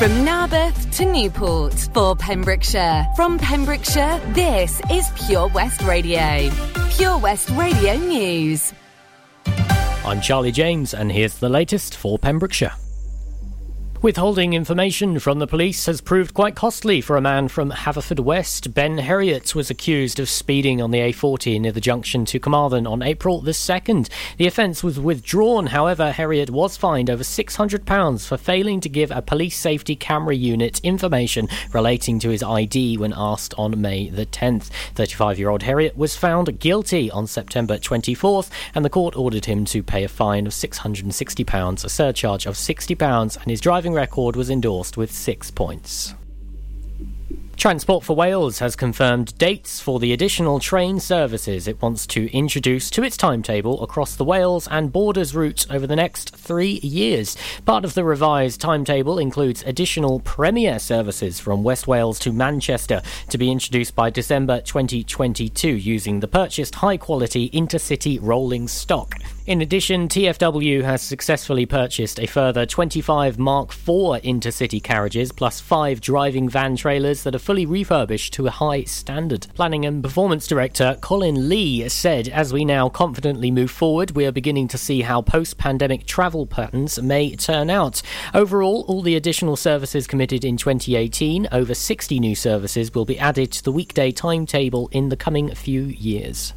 From Narberth to Newport for Pembrokeshire. From Pembrokeshire, this is Pure West Radio. Pure West Radio News. I'm Charlie James, and here's the latest for Pembrokeshire. Withholding information from the police has proved quite costly for a man from Haverfordwest. Ben Herriot was accused of speeding on the A40 near the junction to Carmarthen on April the 2nd. The offence was withdrawn, however, Herriot was fined over £600 for failing to give a police safety camera unit information relating to his ID when asked on May the 10th. 35 year old Herriot was found guilty on September 24th, and the court ordered him to pay a fine of £660, a surcharge of £60, and his driving record was endorsed with six points. Transport for Wales has confirmed dates for the additional train services it wants to introduce to its timetable across the Wales and Borders route over the next three years. Part of the revised timetable includes additional Premier services from West Wales to Manchester to be introduced by December 2022 using the purchased high quality intercity rolling stock. In addition, TFW has successfully purchased a further 25 Mark IV intercity carriages plus five driving van trailers that are fully refurbished to a high standard. Planning and Performance Director Colin Lee said, As we now confidently move forward, we are beginning to see how post pandemic travel patterns may turn out. Overall, all the additional services committed in 2018, over 60 new services, will be added to the weekday timetable in the coming few years.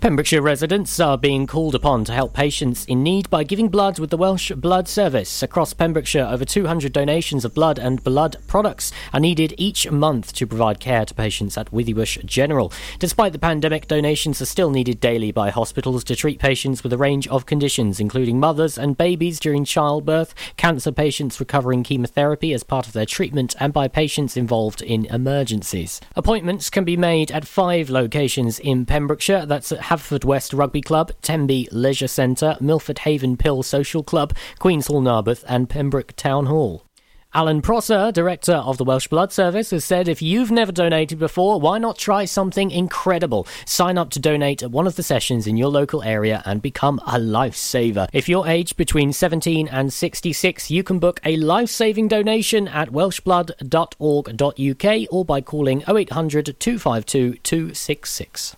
Pembrokeshire residents are being called upon to help patients in need by giving blood with the Welsh Blood Service. Across Pembrokeshire, over 200 donations of blood and blood products are needed each month to provide care to patients at Withybush General. Despite the pandemic, donations are still needed daily by hospitals to treat patients with a range of conditions, including mothers and babies during childbirth, cancer patients recovering chemotherapy as part of their treatment, and by patients involved in emergencies. Appointments can be made at five locations in Pembrokeshire. That's at Haverfordwest Rugby Club, Tenby Leisure Centre, Milford Haven Pill Social Club, Queen's Hall Narberth, and Pembroke Town Hall. Alan Prosser, director of the Welsh Blood Service, has said if you've never donated before, why not try something incredible? Sign up to donate at one of the sessions in your local area and become a lifesaver. If you're aged between 17 and 66, you can book a life saving donation at welshblood.org.uk or by calling 0800 252 266.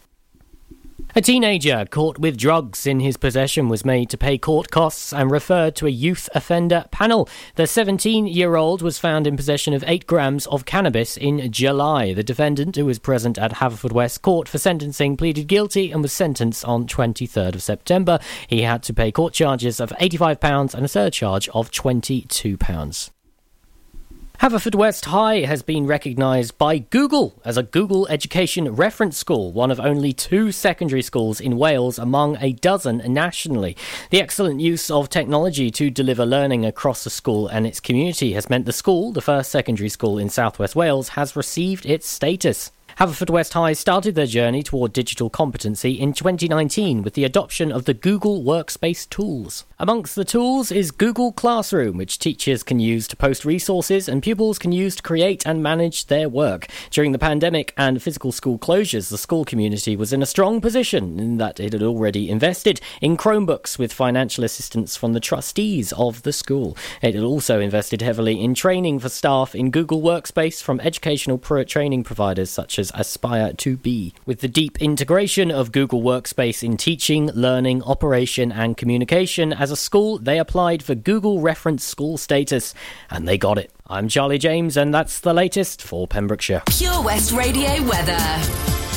A teenager caught with drugs in his possession was made to pay court costs and referred to a youth offender panel. The 17 year old was found in possession of 8 grams of cannabis in July. The defendant, who was present at Haverfordwest Court for sentencing, pleaded guilty and was sentenced on 23rd of September. He had to pay court charges of £85 and a surcharge of £22. Haverfordwest High has been recognised by Google as a Google Education Reference School, one of only two secondary schools in Wales among a dozen nationally. The excellent use of technology to deliver learning across the school and its community has meant the school, the first secondary school in southwest Wales, has received its status. Haverfordwest High started their journey toward digital competency in 2019 with the adoption of the Google Workspace tools. Amongst the tools is Google Classroom, which teachers can use to post resources and pupils can use to create and manage their work. During the pandemic and physical school closures, the school community was in a strong position in that it had already invested in Chromebooks with financial assistance from the trustees of the school. It had also invested heavily in training for staff in Google Workspace from educational pro- training providers such as Aspire2Be. With the deep integration of Google Workspace in teaching, learning, operation, and communication, as a school, they applied for Google Reference School status, and they got it. I'm Charlie James, and that's the latest for Pembrokeshire. Pure West Radio weather.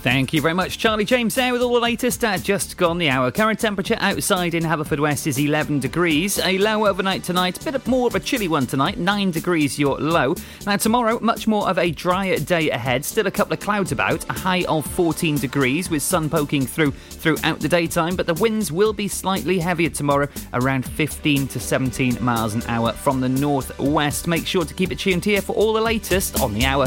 Thank you very much, Charlie James there with all the latest at just gone the hour. Current temperature outside in Haverfordwest is 11 degrees. A low overnight tonight, a bit more of a chilly one tonight, 9 degrees your low. Now, tomorrow, much more of a drier day ahead. Still a couple of clouds about, a high of 14 degrees with sun poking through throughout the daytime, but the winds will be slightly heavier tomorrow, around 15 to 17 miles an hour from the northwest. Make sure to keep it tuned here for all the latest on the hour.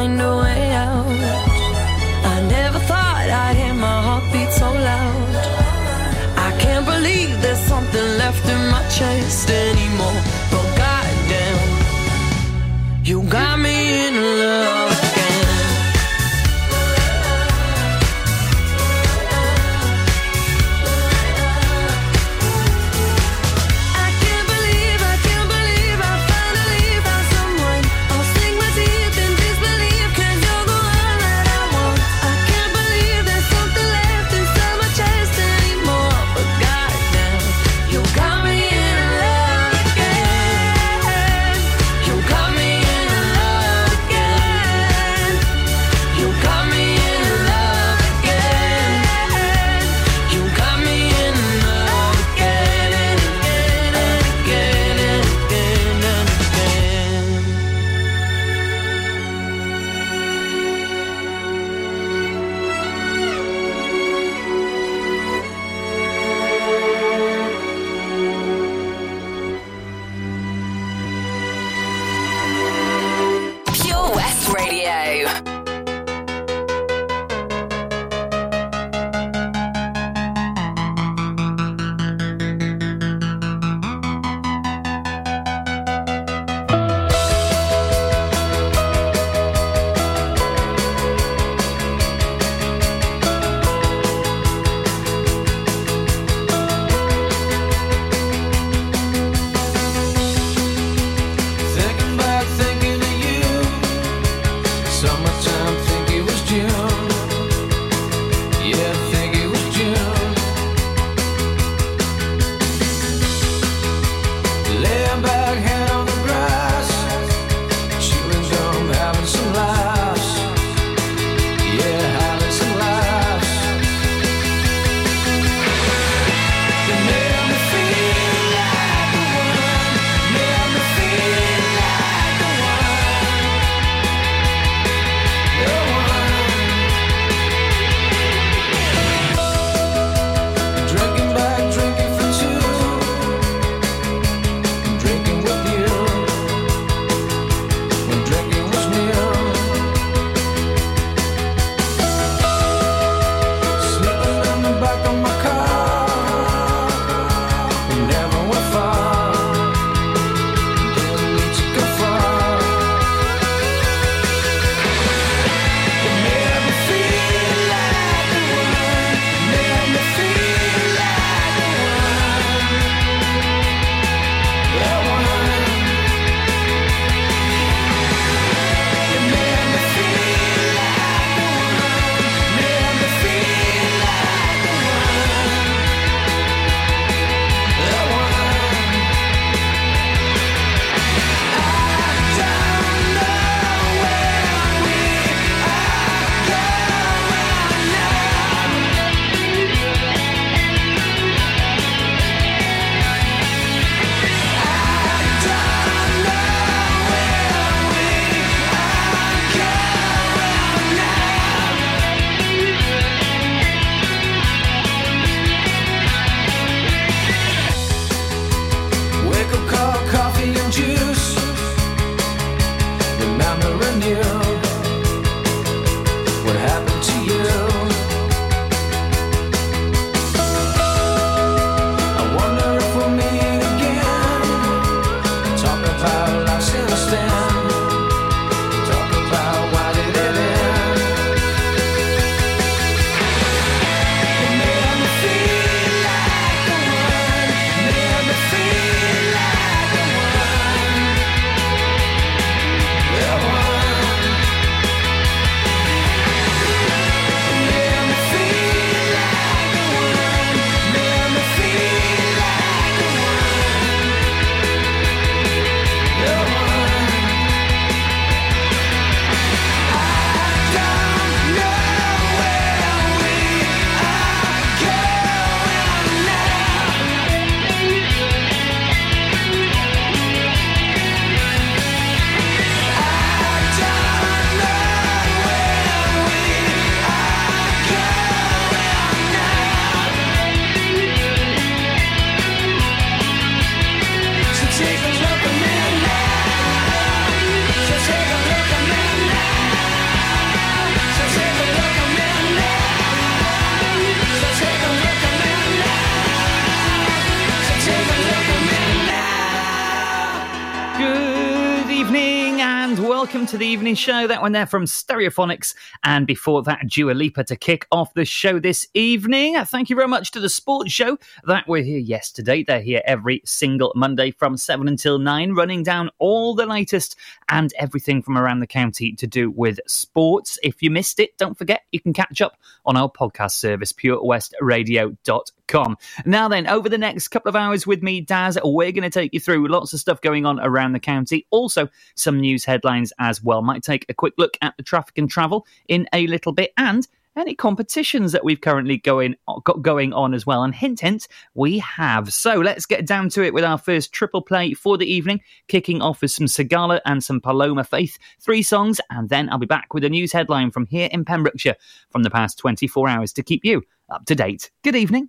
I know show. That one there from Stereophonics, and before that, Dua Lipa to kick off the show this evening. Thank you very much to the sports show that were here yesterday. They're here every single Monday from 7 until 9, running down all the latest and everything from around the county to do with sports. If you missed it, don't forget you can catch up on our podcast service, purewestradio.com. Now then, over the next couple of hours with me, Daz, we're going to take you through lots of stuff going on around the county. Also, some news headlines as well. Might take a quick look at the traffic and travel in a little bit and any competitions that we've currently going got going on as well. And hint, hint, we have. So let's get down to it with our first triple play for the evening, kicking off with some Sigala and some Paloma Faith, three songs, and then I'll be back with a news headline from here in Pembrokeshire from the past 24 hours to keep you up to date. Good evening.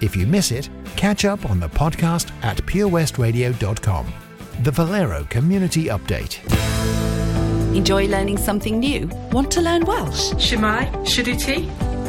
If you miss it, catch up on the podcast at purewestradio.com. The Valero Community Update. Enjoy learning something new? Want to learn Welsh? Shemai, Shuduti.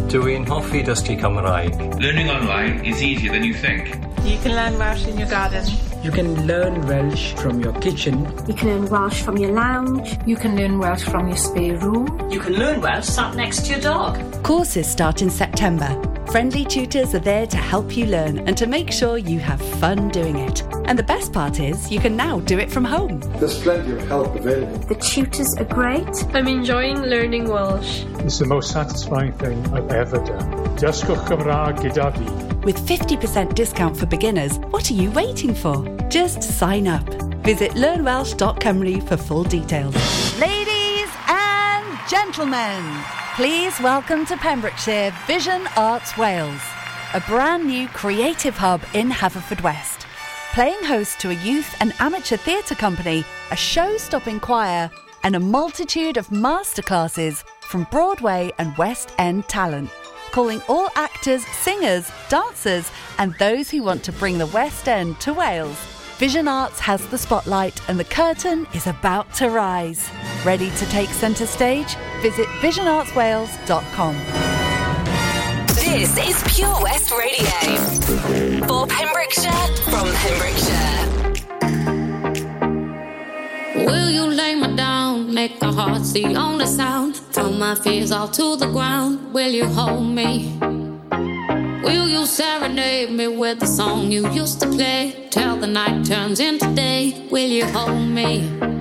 Dwi'n hoffi dysgu Cymraeg. Learning online is easier than you think. You can learn Welsh in your garden. You can learn Welsh from your kitchen. You can learn Welsh from your lounge. You can learn Welsh from your spare room. You can learn Welsh sat next to your dog. Courses start in September. Friendly tutors are there to help you learn and to make sure you have fun doing it. And the best part is, you can now do it from home. There's plenty of help available. The tutors are great. I'm enjoying learning Welsh. It's the most satisfying thing I've ever done. Dysgwch Cymraeg gyda fi. With 50% discount for beginners, what are you waiting for? Just sign up. Visit learnwelsh.cymru for full details. Ladies and gentlemen, please welcome to Pembrokeshire Vision Arts Wales, a brand new creative hub in Haverfordwest. Playing host to a youth and amateur theatre company, a show stopping choir, and a multitude of masterclasses from Broadway and West End talent calling all actors, singers, dancers, and those who want to bring the West End to Wales. Vision Arts has the spotlight and the curtain is about to rise. Ready to take centre stage? Visit visionartswales.com. This is Pure West Radio. For Pembrokeshire, from Pembrokeshire. Will you lay me down? Make our hearts the only sound. Throw my fears all to the ground. Will you hold me? Will you serenade me with the song you used to play? Till the night turns into day. Will you hold me?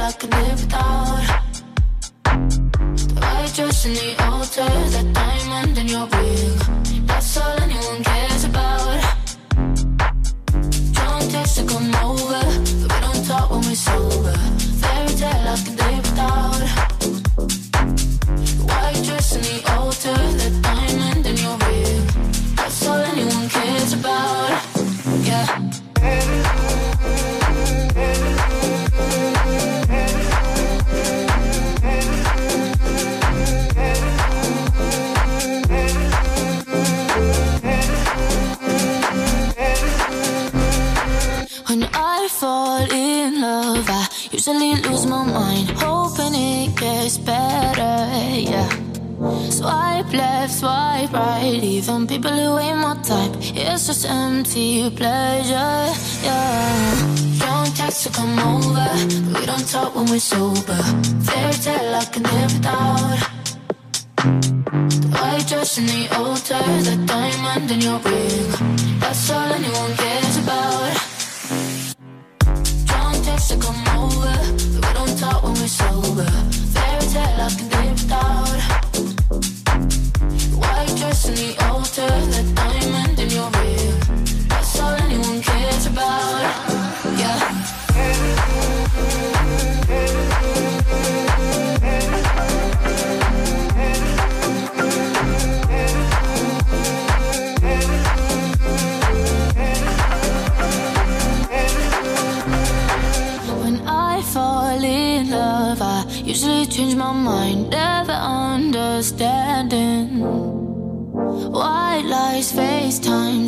I can live without. The white dress and the altar, that diamond in your ring. That's all anyone cares about. Drunk text to come over, but we don't talk when we're sober. Fairy tale I can right, even people who ain't my type. It's just empty pleasure. Yeah. Don't text to come over, we don't talk when we're sober. Fairy tale I can live without. The white dress and the altar, the diamond in your ring. That's all anyone cares about.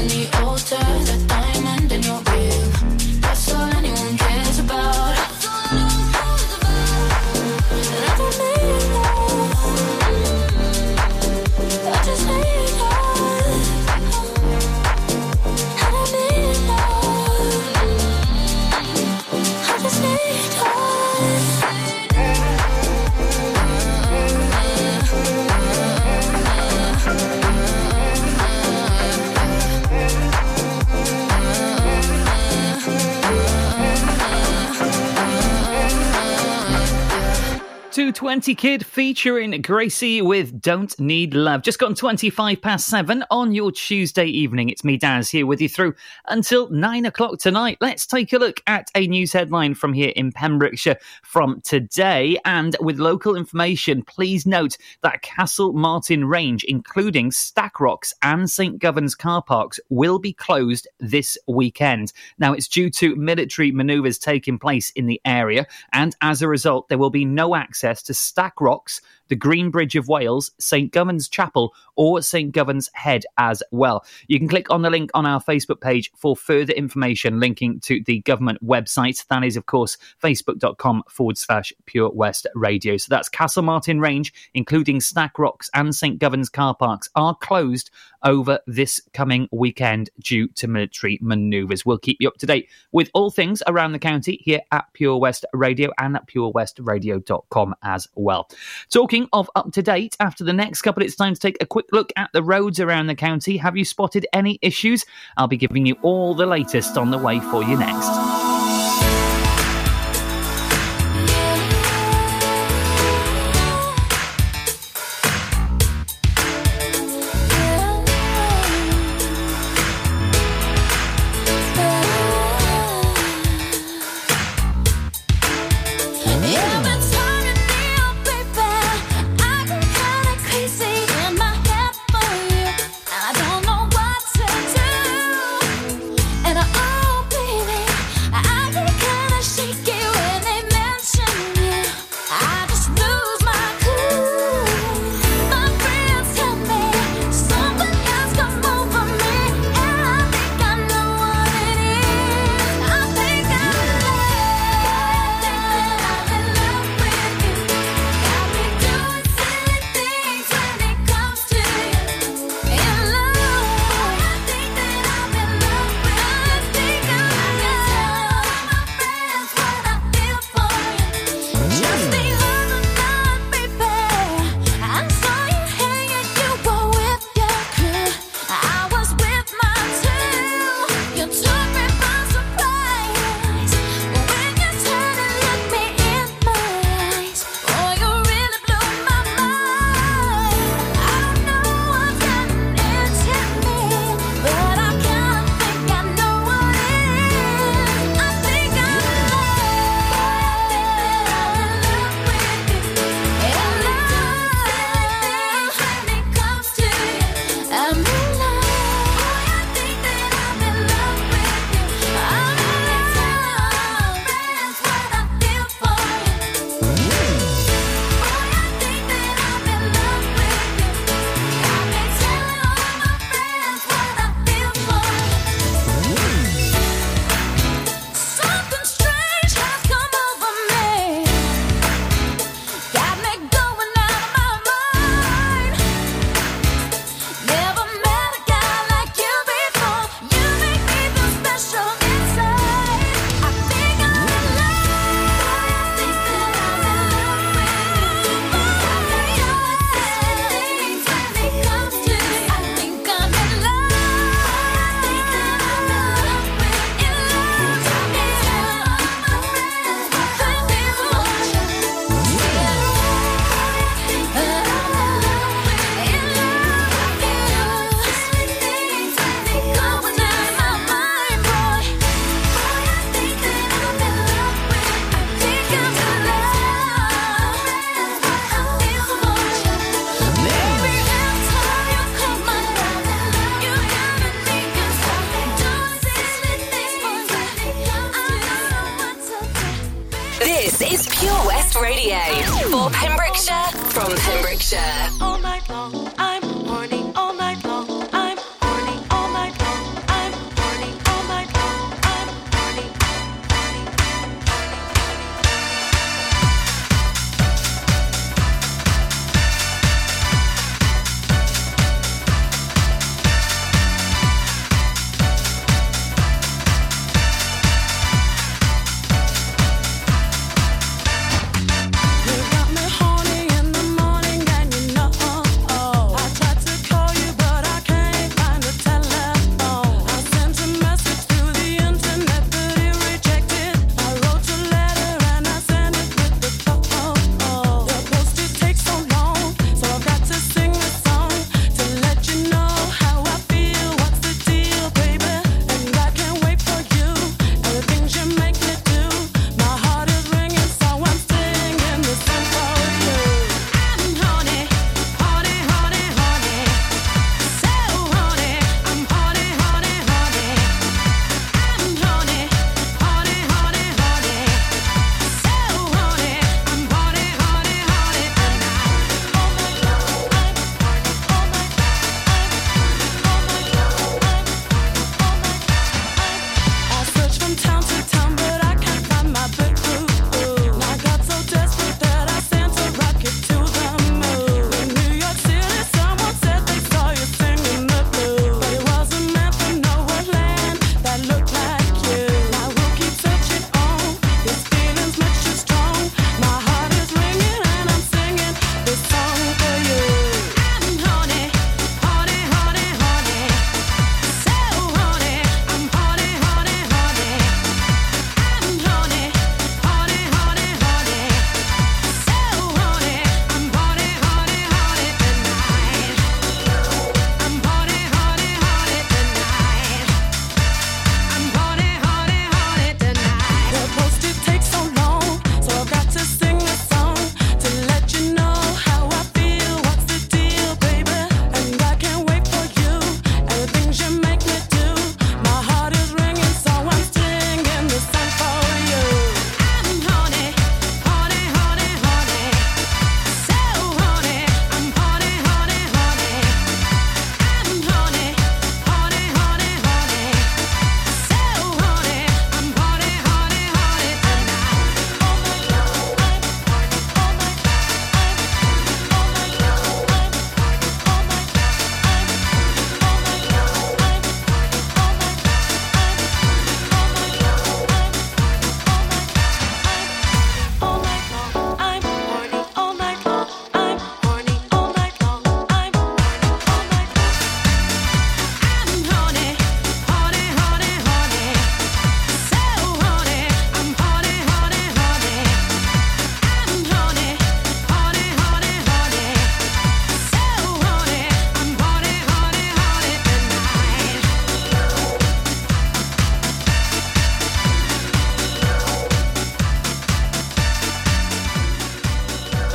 In the altar, that diamond in your ring. 220 Kid featuring Gracey with Don't Need Love. Just gone 25 past seven on your Tuesday evening. It's me, Daz, here with you through until nine o'clock tonight. Let's take a look at a news headline from here in Pembrokeshire from today. And with local information, please note that Castlemartin Range, including Stack Rocks and St. Govan's car parks, will be closed this weekend. Now, it's due to military manoeuvres taking place in the area. And as a result, there will be no access to Stack Rocks, the Green Bridge of Wales, St. Govan's Chapel, or St. Govan's Head as well. You can click on the link on our Facebook page for further information linking to the government website. That is, of course, facebook.com forward slash Pure West Radio. So that's Castlemartin Range, including Stack Rocks and St. Govan's car parks, are closed over this coming weekend due to military manoeuvres. We'll keep you up to date with all things around the county here at Pure West Radio and at purewestradio.com as well. Talking of up to date, after the next couple, it's time to take a quick look at the roads around the county. Have you spotted any issues? I'll be giving you all the latest on the way for you next.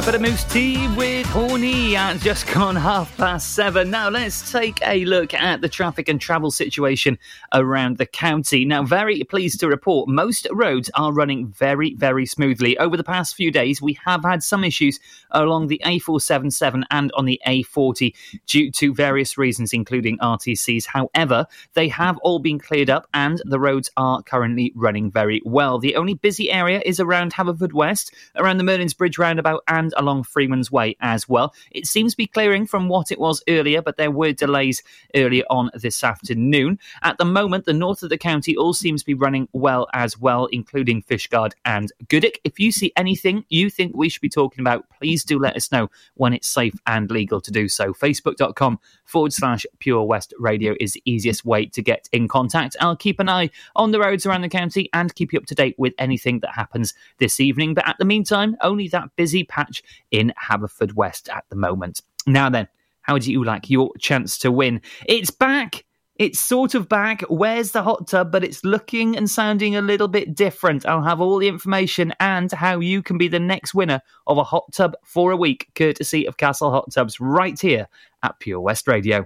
Bit of moose tea with Horny at just gone half past seven. Now let's take a look at the traffic and travel situation around the county. Now, very pleased to report most roads are running very, very smoothly. Over the past few days, we have had some issues along the A477 and on the A40 due to various reasons, including RTCs. However, they have all been cleared up and the roads are currently running very well. The only busy area is around Haverfordwest, around the Merlin's Bridge roundabout, and along Freeman's Way as well. It seems to be clearing from what it was earlier, but there were delays earlier on this afternoon. At the moment, the north of the county all seems to be running well as well, including Fishguard and Goodwick. If you see anything you think we should be talking about, please do let us know when it's safe and legal to do so. Facebook.com forward slash Pure West Radio is the easiest way to get in contact. I'll keep an eye on the roads around the county and keep you up to date with anything that happens this evening. But at the meantime, only that busy patch in Haverfordwest at the moment. Now then, how do you like your chance to win? It's back. It's sort of back. Where's the hot tub? But it's looking and sounding a little bit different. I'll have all the information and how you can be the next winner of a hot tub for a week, courtesy of Castle Hot Tubs, right here at Pure West Radio.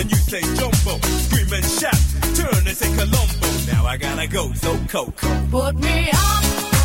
and you say jumbo. Scream and shout, turn and say Colombo. Now I gotta go, so Coco. Put me up.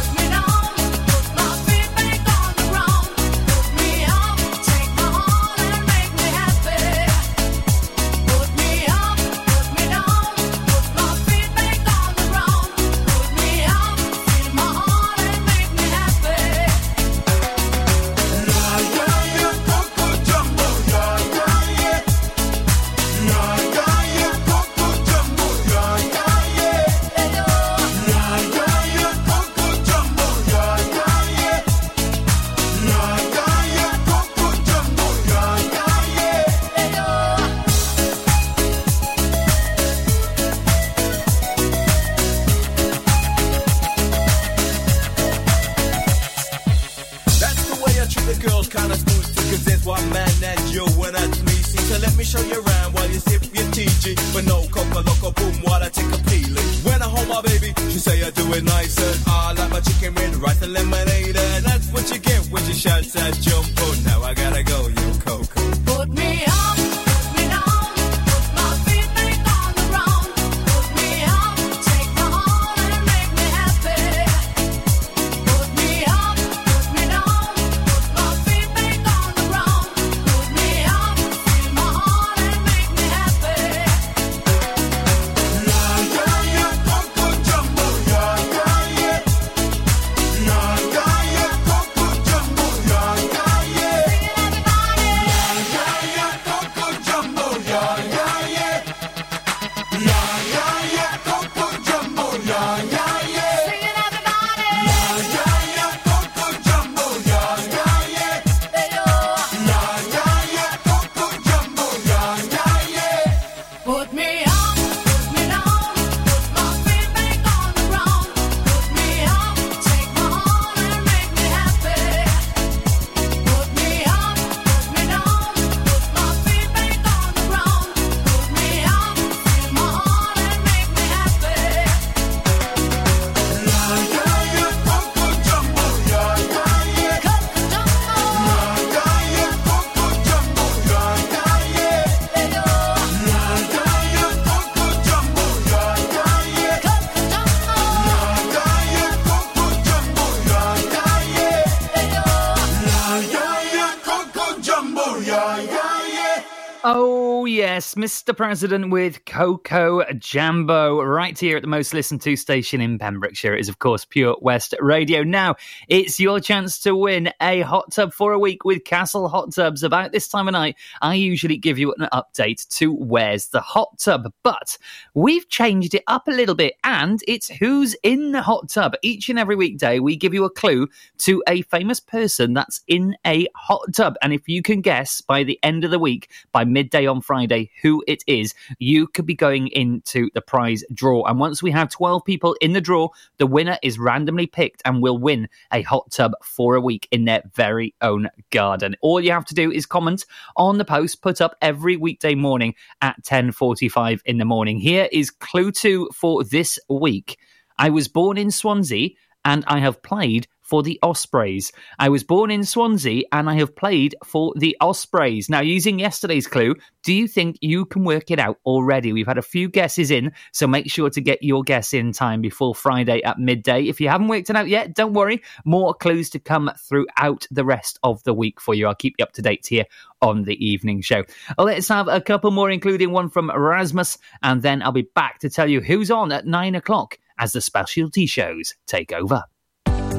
Mr. President with Coco Jambo, right here at the most listened to station in Pembrokeshire. It is, of course, Pure West Radio. Now, it's your chance to win a hot tub for a week with Castle Hot Tubs. About this time of night, I usually give you an update to Where's the Hot Tub, but we've changed it up a little bit, and it's Who's in the Hot Tub. Each and every weekday, we give you a clue to a famous person that's in a hot tub. And if you can guess by the end of the week, by midday on Friday, who it is, you could be going into the prize draw. And once we have 12 people in the draw, the winner is randomly picked and will win a hot tub for a week in their very own garden. All you have to do is comment on the post put up every weekday morning at 10:45 in the morning. Here is clue 2 for this week. I was born in Swansea and I have played for the Ospreys. I was born in Swansea and I have played for the Ospreys. Now, using yesterday's clue, do you think you can work it out already? We've had a few guesses in, so make sure to get your guess in time before Friday at midday. If you haven't worked it out yet, don't worry. More clues to come throughout the rest of the week for you. I'll keep you up to date here on the evening show. Let's have a couple more, including one from Erasmus, and then I'll be back to tell you who's on at nine o'clock as the specialty shows take over.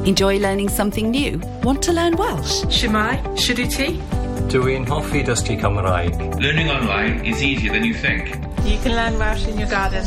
Enjoy learning something new? Want to learn Welsh? Shwmae, Shuduti. Dwi'n hoffi dysgu Cymraeg. Learning online is easier than you think. You can learn Welsh in your garden.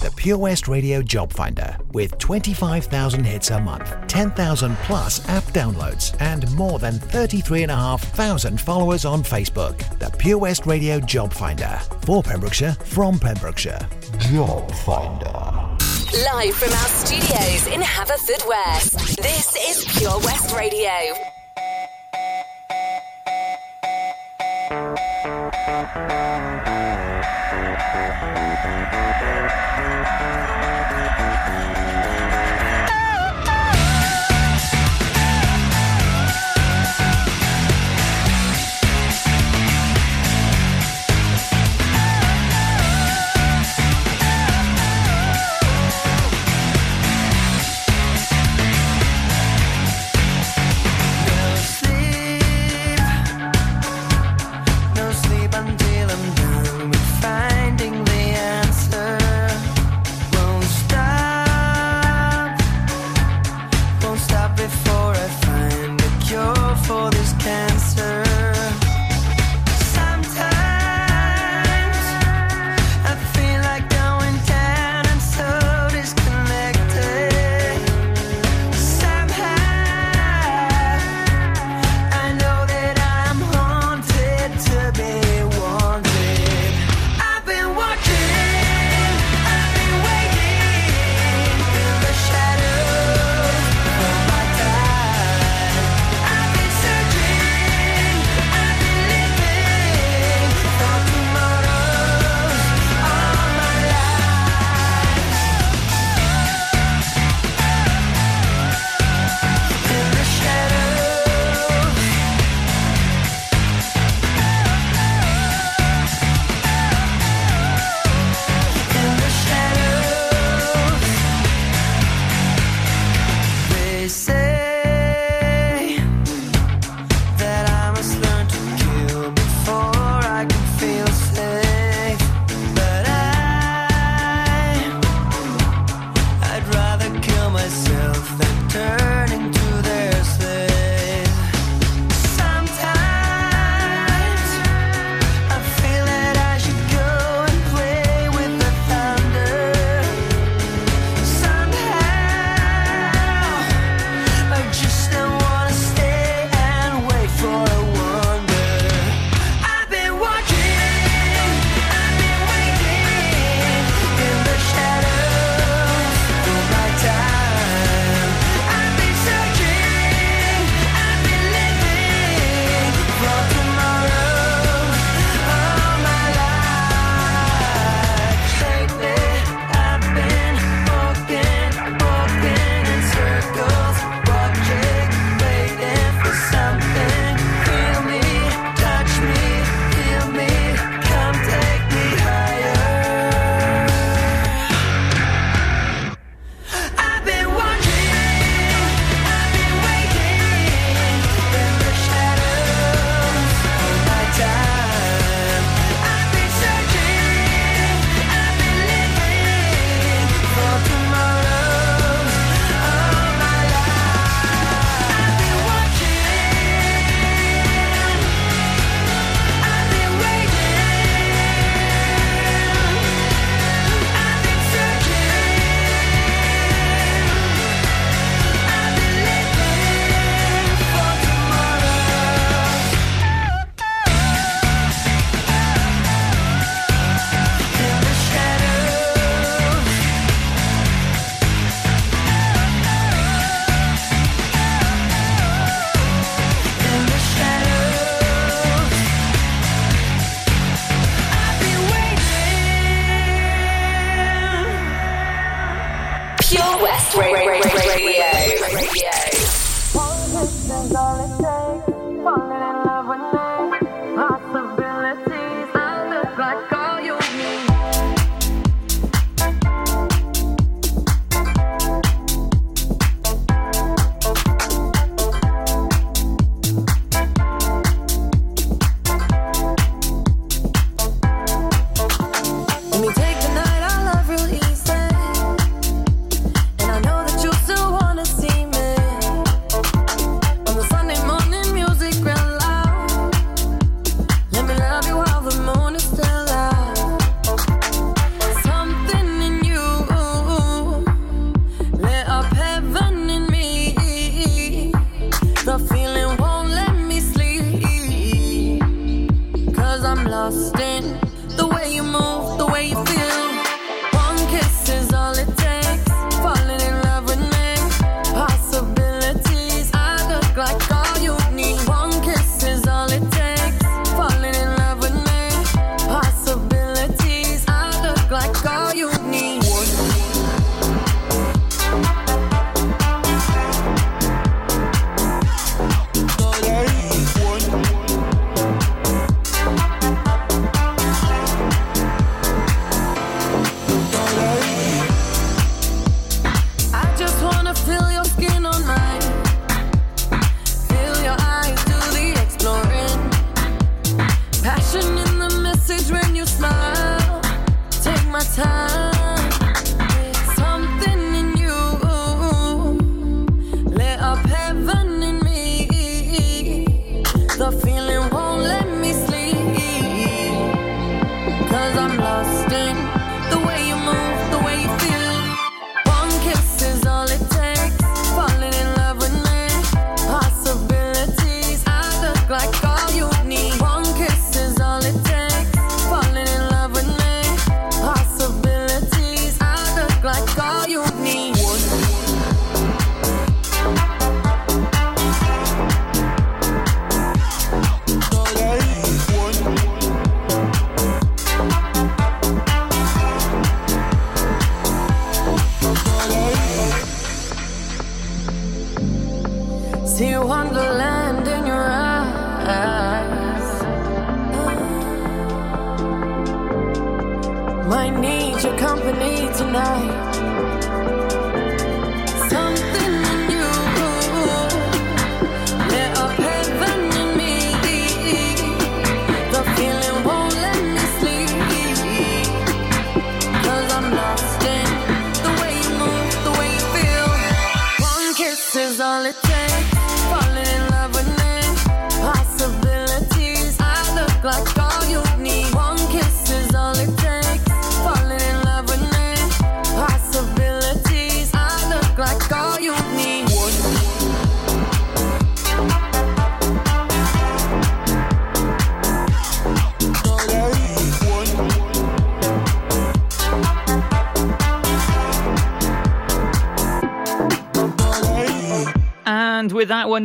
The Pure West Radio Job Finder with 25,000 hits a month, 10,000 plus app downloads, and more than 33,500 followers on Facebook. The Pure West Radio Job Finder for Pembrokeshire from Pembrokeshire. Job Finder. Live from our studios in Haverfordwest, this is Pure West Radio.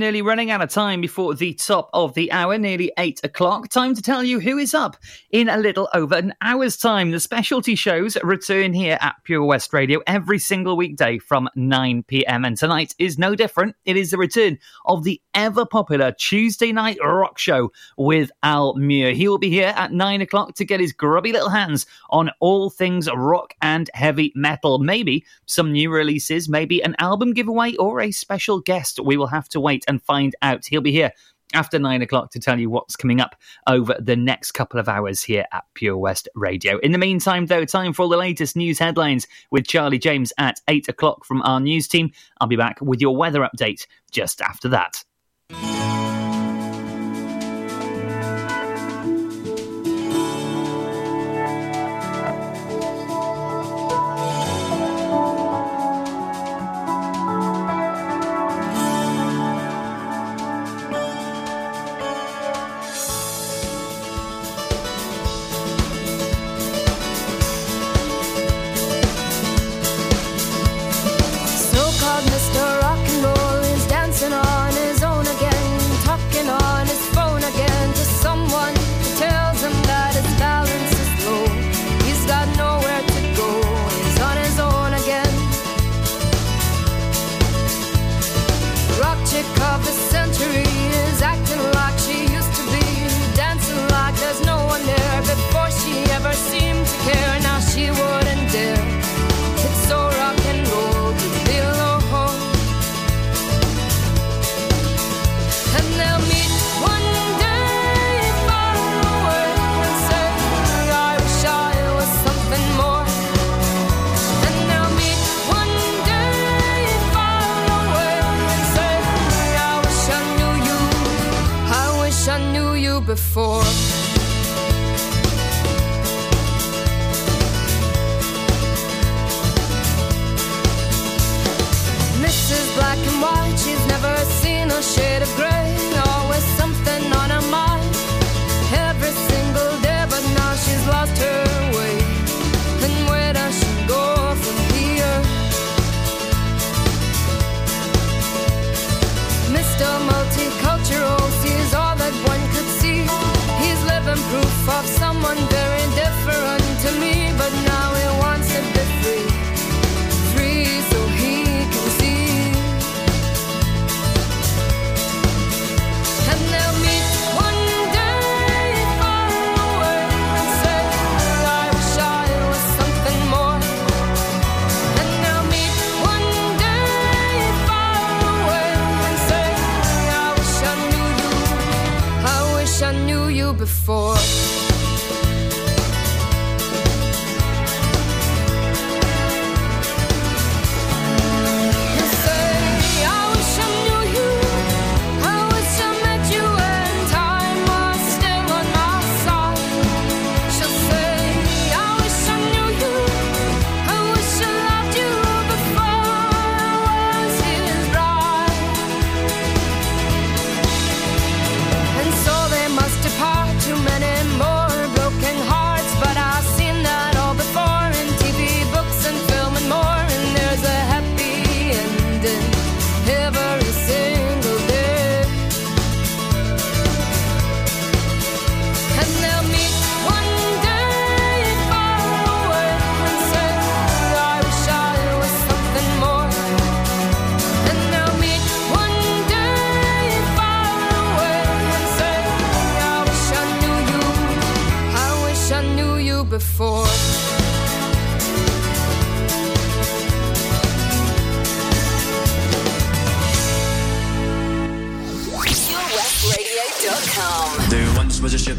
Nearly running out of time before the top of the hour, nearly eight o'clock. Time to tell you who is up in a little over an hour's time. The specialty shows return here at Pure West Radio every single weekday from 9 pm. And tonight is no different. It is the return of the ever popular Tuesday night rock show with Al Muir. He will be here at nine o'clock to get his grubby little hands on all things rock and heavy metal. Maybe some new releases, maybe an album giveaway or a special guest. We will have to wait and find out. He'll be here after nine o'clock to tell you what's coming up over the next couple of hours here at Pure West Radio. In the meantime, though, time for all the latest news headlines with Charlie James at eight o'clock from our news team. I'll be back with your weather update just after that. share.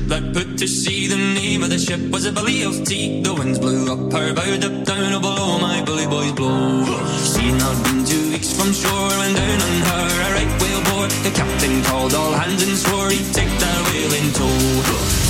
Blackport to sea. The name of the ship was a Billy of Tea. The winds blew up her bow, up down, oh below my bully boys blow. She not been two weeks from shore when down on her a right whale bore. The captain called all hands and swore he'd take that whale in tow.